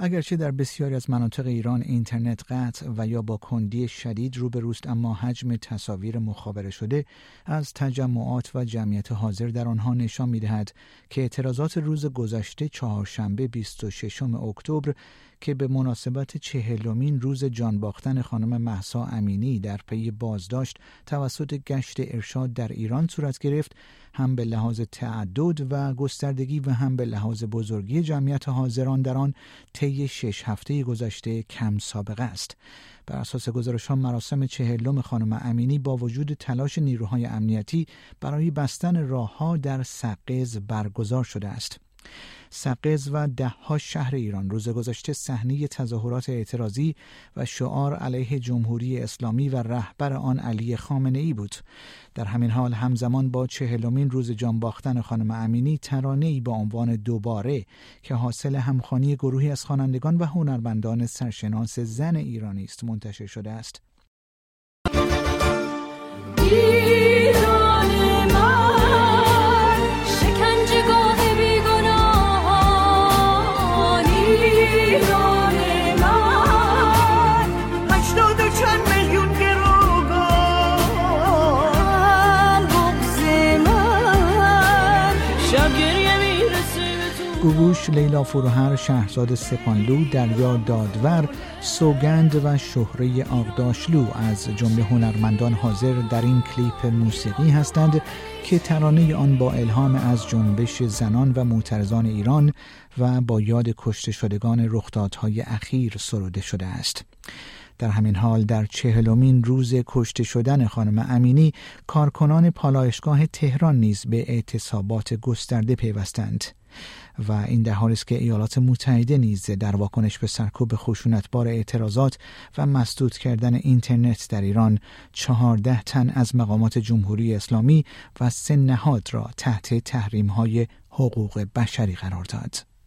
اگرچه در بسیاری از مناطق ایران اینترنت قطع و یا با کندی شدید روبروست اما حجم تصاویر مخابره شده از تجمعات و جمعیت حاضر در آنها نشان می‌دهد که اعتراضات روز گذشته چهارشنبه 26 اکتبر که به مناسبت چهلمین روز جان باختن خانم محسا امینی در پی بازداشت توسط گشت ارشاد در ایران صورت گرفت هم به لحاظ تعدد و گستردگی و هم به لحاظ بزرگی جمعیت حاضران در آن طی شش هفته گذشته کم سابقه است. بر اساس گزارش ها مراسم چهلم خانم امینی با وجود تلاش نیروهای امنیتی برای بستن راهها در سقز برگزار شده است. سقز و دهها شهر ایران. روز گذشته صحنه تظاهرات اعتراضی و شعار علیه جمهوری اسلامی و رهبر آن علی خامنه ای بود. در همین حال همزمان با چهلمین روز جان باختن خانم امینی ترانه ای با عنوان دوباره که حاصل همخوانی گروهی از خوانندگان و هنرمندان سرشناس زن ایرانی است منتشر شده است. گوگوش، لیلا فروهر، شهزاد سپانلو، دریا دادور، سوگند و شهره آقداشلو از جمله هنرمندان حاضر در این کلیپ موسیقی هستند که ترانه آن با الهام از جنبش زنان و معترضان ایران و با یاد کشته شدگان رخدادهای اخیر سروده شده است. در همین حال در چهلمین روز کشته شدن خانم امینی کارکنان پالایشگاه تهران نیز به اعتصابات گسترده پیوستند و این در حالی است که ایالات متحده نیز در واکنش به سرکوب خشونتبار اعتراضات و مسدود کردن اینترنت در ایران چهارده تن از مقامات جمهوری اسلامی و سه نهاد را تحت تحریم های حقوق بشری قرار داد.